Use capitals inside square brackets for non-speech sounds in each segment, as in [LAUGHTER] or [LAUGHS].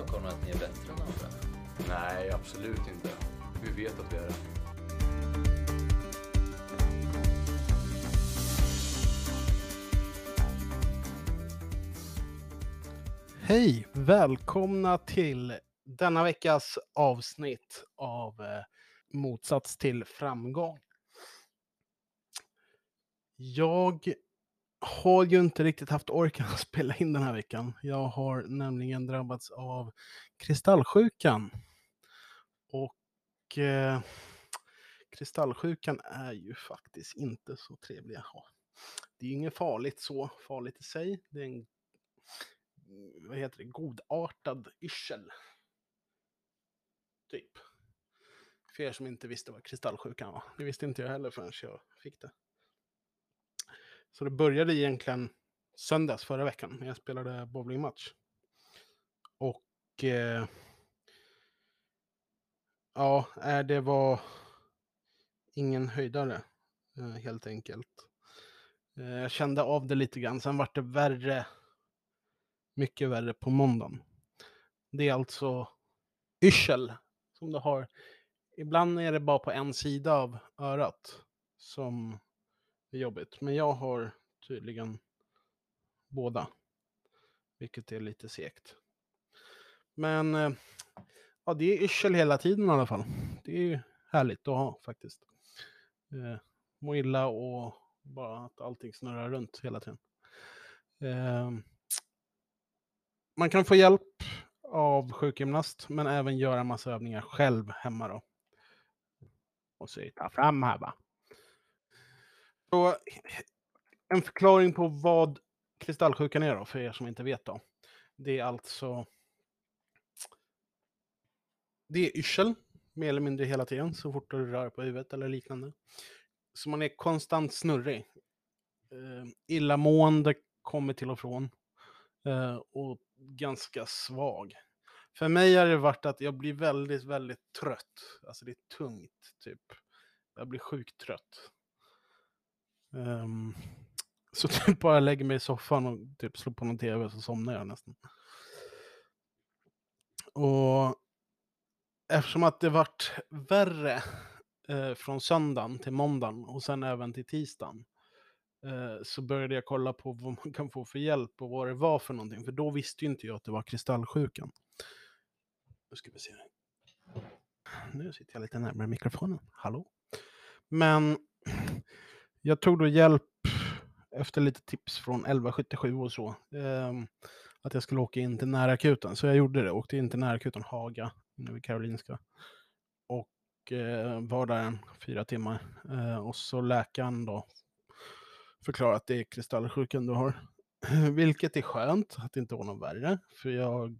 stockholmare att ni är bättre än andra? Nej, absolut inte. Vi vet att vi är det. Hej! Välkomna till denna veckas avsnitt av eh, Motsats till framgång. Jag har ju inte riktigt haft orken att [LAUGHS] spela in den här veckan. Jag har nämligen drabbats av kristallsjukan. Och eh, kristallsjukan är ju faktiskt inte så trevlig att ha. Det är inget farligt så, farligt i sig. Det är en vad heter det, godartad yrsel. Typ. För er som inte visste vad kristallsjukan var. Det visste inte jag heller förrän jag fick det. Så det började egentligen söndags förra veckan när jag spelade bowlingmatch. Och eh, ja, eh, det var ingen höjdare eh, helt enkelt. Eh, jag kände av det lite grann, sen vart det värre mycket värre på måndagen. Det är alltså yrsel som du har. Ibland är det bara på en sida av örat som det är jobbigt. Men jag har tydligen båda. Vilket är lite segt. Men eh, ja, det är yrsel hela tiden i alla fall. Det är ju härligt att ha faktiskt. Eh, må illa och bara att allting snurrar runt hela tiden. Eh, man kan få hjälp av sjukgymnast, men även göra massa övningar själv hemma då. Och så ta fram här va. Så, eh, en förklaring på vad kristallsjukan är då, för er som inte vet då. Det är alltså det är yrsel, mer eller mindre hela tiden, så fort du rör på huvudet eller liknande. Så man är konstant snurrig. Eh, illamående kommer till och från. Eh, och ganska svag. För mig har det varit att jag blir väldigt, väldigt trött. Alltså det är tungt, typ. Jag blir sjukt trött. Um, så [LAUGHS] typ bara lägger mig i soffan och typ slår på någon tv så somnar jag nästan. Och eftersom att det vart värre eh, från söndagen till måndagen och sen även till tisdagen Eh, så började jag kolla på vad man kan få för hjälp och vad det var för någonting. För då visste ju inte jag att det var kristallsjukan. Nu ska vi se. Nu sitter jag lite närmare mikrofonen. Hallå? Men [CLEARS THROAT] jag tog då hjälp efter lite tips från 1177 och så. Eh, att jag skulle åka in till närakuten. Så jag gjorde det. Åkte in till närakuten Haga, inne vid Karolinska. Och eh, var där en fyra timmar. Eh, och så läkaren då Förklarade att det är kristallsjukan du har. [CLEARS THROAT] Vilket är skönt att det inte var något värre. För jag,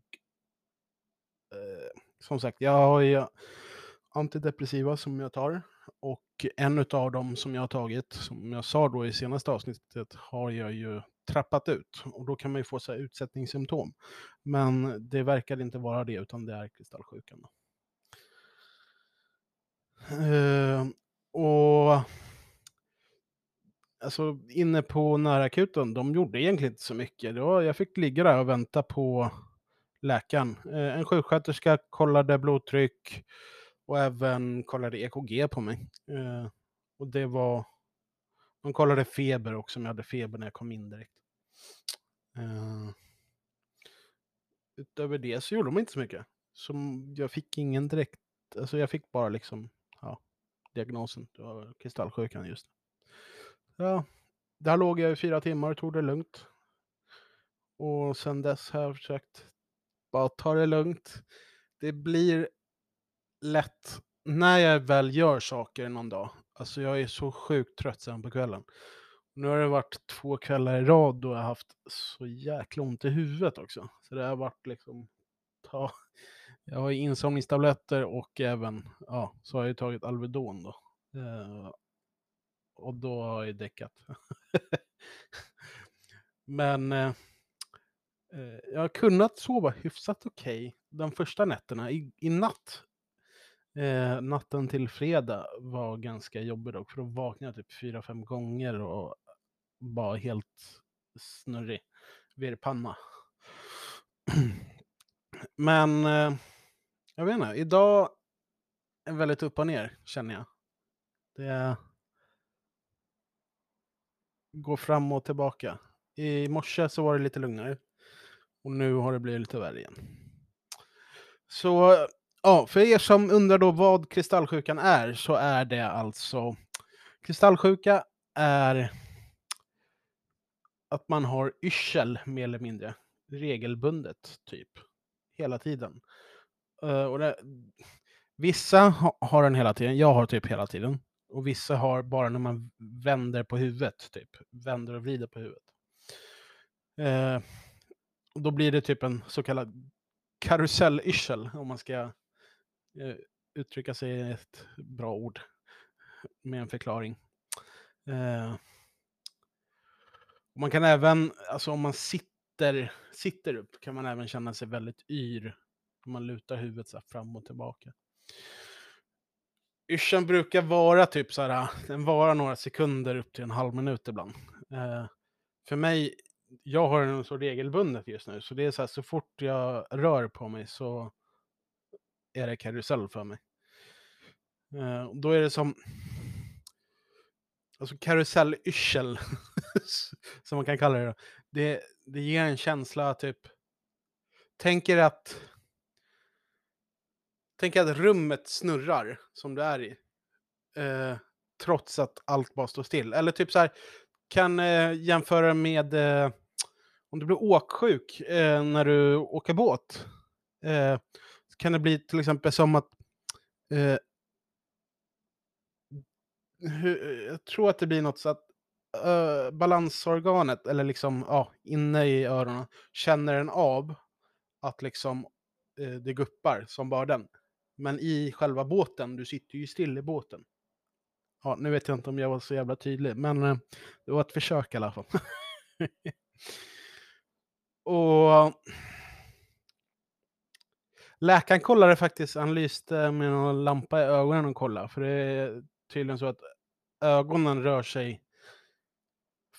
eh, som sagt, jag har ju antidepressiva som jag tar. Och en av dem som jag har tagit, som jag sa då i senaste avsnittet, har jag ju trappat ut. Och då kan man ju få så här utsättningssymptom. Men det verkar inte vara det, utan det är kristallsjukan. Uh, och alltså inne på närakuten, de gjorde egentligen inte så mycket. Var, jag fick ligga där och vänta på läkaren. Eh, en sjuksköterska kollade blodtryck och även kollade EKG på mig. Eh, och det var... De kollade feber också, om jag hade feber när jag kom in direkt. Eh, utöver det så gjorde de inte så mycket. Så jag fick ingen direkt... Alltså jag fick bara liksom, ja, diagnosen. Det var kristallsjukan just. Ja, där låg jag i fyra timmar och tog det lugnt. Och sen dess har jag försökt bara ta det lugnt. Det blir lätt när jag väl gör saker någon dag. Alltså jag är så sjukt trött sen på kvällen. Nu har det varit två kvällar i rad då jag har haft så jäkla ont i huvudet också. Så det har varit liksom, ta, jag har insomningstabletter och även, ja, så har jag tagit Alvedon då. Uh, och då har jag däckat. [LAUGHS] Men eh, eh, jag har kunnat sova hyfsat okej okay de första nätterna. I, i natt, eh, natten till fredag var ganska jobbig dock, för då vaknade jag typ fyra, fem gånger och var helt snurrig. Virrpanna. [CLEARS THROAT] Men eh, jag vet inte, idag är väldigt upp och ner känner jag. Det går fram och tillbaka. I morse så var det lite lugnare. Och nu har det blivit lite värre igen. Så ja, för er som undrar då vad kristallsjukan är så är det alltså kristallsjuka är att man har yrsel mer eller mindre regelbundet typ hela tiden. Uh, och det, vissa har den hela tiden, jag har typ hela tiden. Och vissa har bara när man vänder på huvudet, typ. Vänder och vrider på huvudet. Uh, då blir det typ en så kallad karusellyrsel, om man ska Eh, uttrycka sig i ett bra ord med en förklaring. Uh, man kan även, alltså om man sitter, sitter upp, kan man även känna sig väldigt yr. Om man lutar huvudet så fram och tillbaka. Yrseln brukar vara typ så här, den varar några sekunder upp till en halv minut ibland. Eh, för mig, jag har den så regelbundet just nu, så det är så här, så fort jag rör på mig så är det karusell för mig. Uh, då är det som, alltså karusellyrsel, [LAUGHS] som man kan kalla det, då. det. Det ger en känsla typ, tänker att, tänk att rummet snurrar som du är i. Eh, trots att allt bara står still. Eller typ så här, kan eh, jämföra med eh, om du blir åksjuk eh, när du åker båt. Eh, kan det bli till exempel som att eh, jag tror att det blir något så att eh, balansorganet, eller liksom ja, inne i öronen, känner den av att liksom eh, det guppar som bara den. Men i själva båten, du sitter ju still i båten. Ja, nu vet jag inte om jag var så jävla tydlig, men eh, det var ett försök i alla fall. [LAUGHS] och läkaren kollade faktiskt, han lyste med någon lampa i ögonen och kollade, för det är tydligen så att ögonen rör sig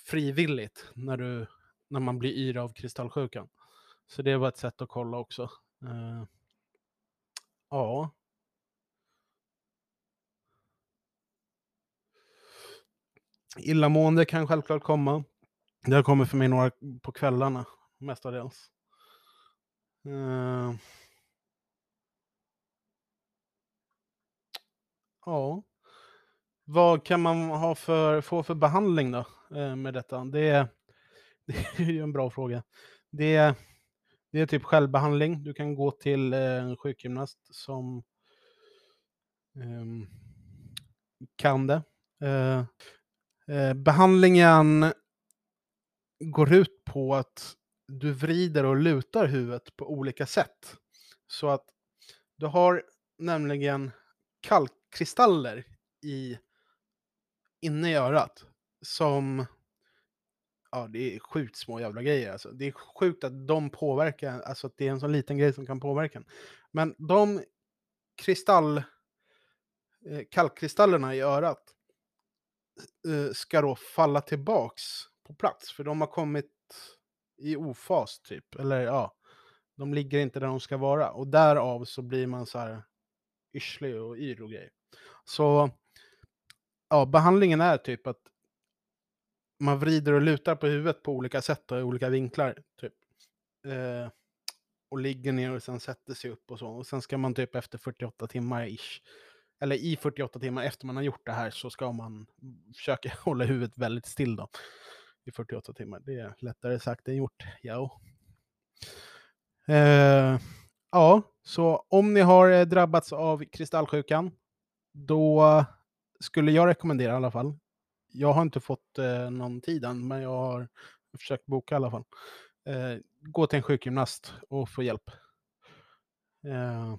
frivilligt när, du, när man blir yr av kristallsjukan. Så det var ett sätt att kolla också. Uh, ja. Illamående kan självklart komma. Det har kommit för mig några på kvällarna, mestadels. Uh, ja. Vad kan man ha för, få för behandling då eh, med detta? Det, [LAUGHS] det är ju en bra fråga. Det, det är typ självbehandling. Du kan gå till eh, en sjukgymnast som um, kan det. Uh, uh, behandlingen går ut på att du vrider och lutar huvudet på olika sätt. Så att du har nämligen kalk kristaller i inne i örat som, ja det är sjukt små jävla grejer alltså. Det är sjukt att de påverkar, alltså att det är en sån liten grej som kan påverka en. Men de kristall, eh, kalkkristallerna i örat eh, ska då falla tillbaks på plats, för de har kommit i ofas typ, eller ja, de ligger inte där de ska vara. Och därav så blir man så här yrslig och yr och grejer. Så ja, behandlingen är typ att man vrider och lutar på huvudet på olika sätt och i olika vinklar. Typ. Eh, och ligger ner och sen sätter sig upp och så. Och sen ska man typ efter 48 timmar ish, eller i 48 timmar efter man har gjort det här så ska man försöka [LAUGHS] hålla huvudet väldigt still då. I 48 timmar. Det är lättare sagt än gjort. Ja. Eh, ja, så om ni har eh, drabbats av kristallsjukan, då skulle jag rekommendera i alla fall. Jag har inte fått eh, någon tid än, men jag har försökt boka i alla fall. Eh, gå till en sjukgymnast och få hjälp. Eh,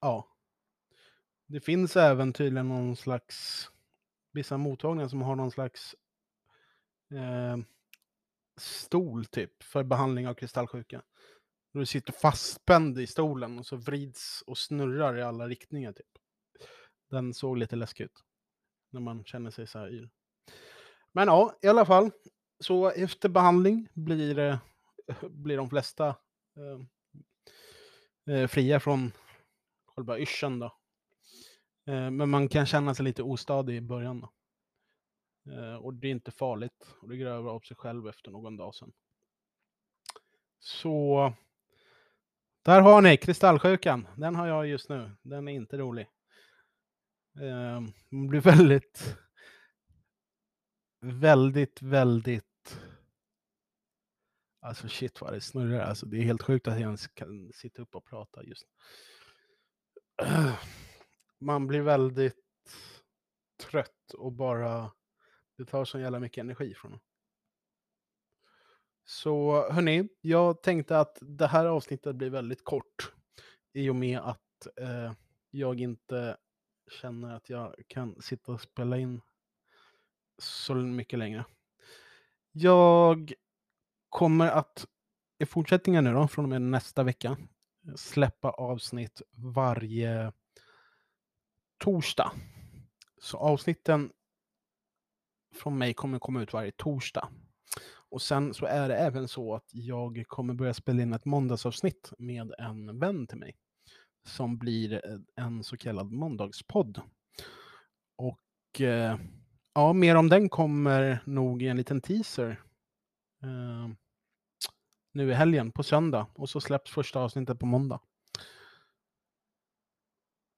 ja. Det finns även tydligen någon slags, vissa mottagningar som har någon slags eh, stol typ för behandling av kristallsjuka. Du sitter fastspänd i stolen och så vrids och snurrar i alla riktningar typ. Den såg lite läskig ut. När man känner sig så här yr. Men ja, i alla fall. Så efter behandling blir, eh, [LAUGHS] blir de flesta eh, eh, fria från själva yrseln då. Eh, men man kan känna sig lite ostadig i början. Då. Eh, och det är inte farligt. Och det grövar upp av sig själv efter någon dag sen. Så där har ni kristallsjukan. Den har jag just nu. Den är inte rolig. Eh, man blir väldigt, väldigt, väldigt Alltså shit vad det snurrar. Alltså, det är helt sjukt att jag ens kan sitta upp och prata just [CLEARS THROAT] Man blir väldigt trött och bara det tar så jävla mycket energi från en. Så hörni, jag tänkte att det här avsnittet blir väldigt kort i och med att eh, jag inte känner att jag kan sitta och spela in så mycket längre. Jag kommer att i fortsättningen nu då, från och med nästa vecka, släppa avsnitt varje torsdag. Så avsnitten från mig kommer komma ut varje torsdag. Och sen så är det även så att jag kommer börja spela in ett måndagsavsnitt med en vän till mig. Som blir eh, en så kallad måndagspodd. Och eh, ja, mer om den kommer nog i en liten teaser. Eh, nu i helgen, på söndag. Och så släpps första avsnittet på måndag.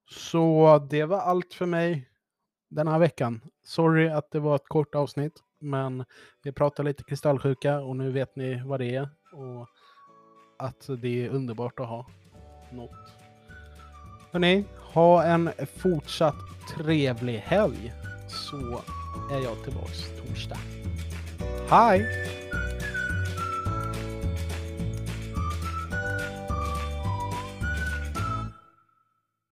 Så det var allt för mig den här veckan. Sorry att det var ett kort avsnitt, men vi pratade lite kristallsjuka och nu vet ni vad det är och att det är underbart att ha något. Hörrni, ha en fortsatt trevlig helg så är jag tillbaks torsdag. Hej!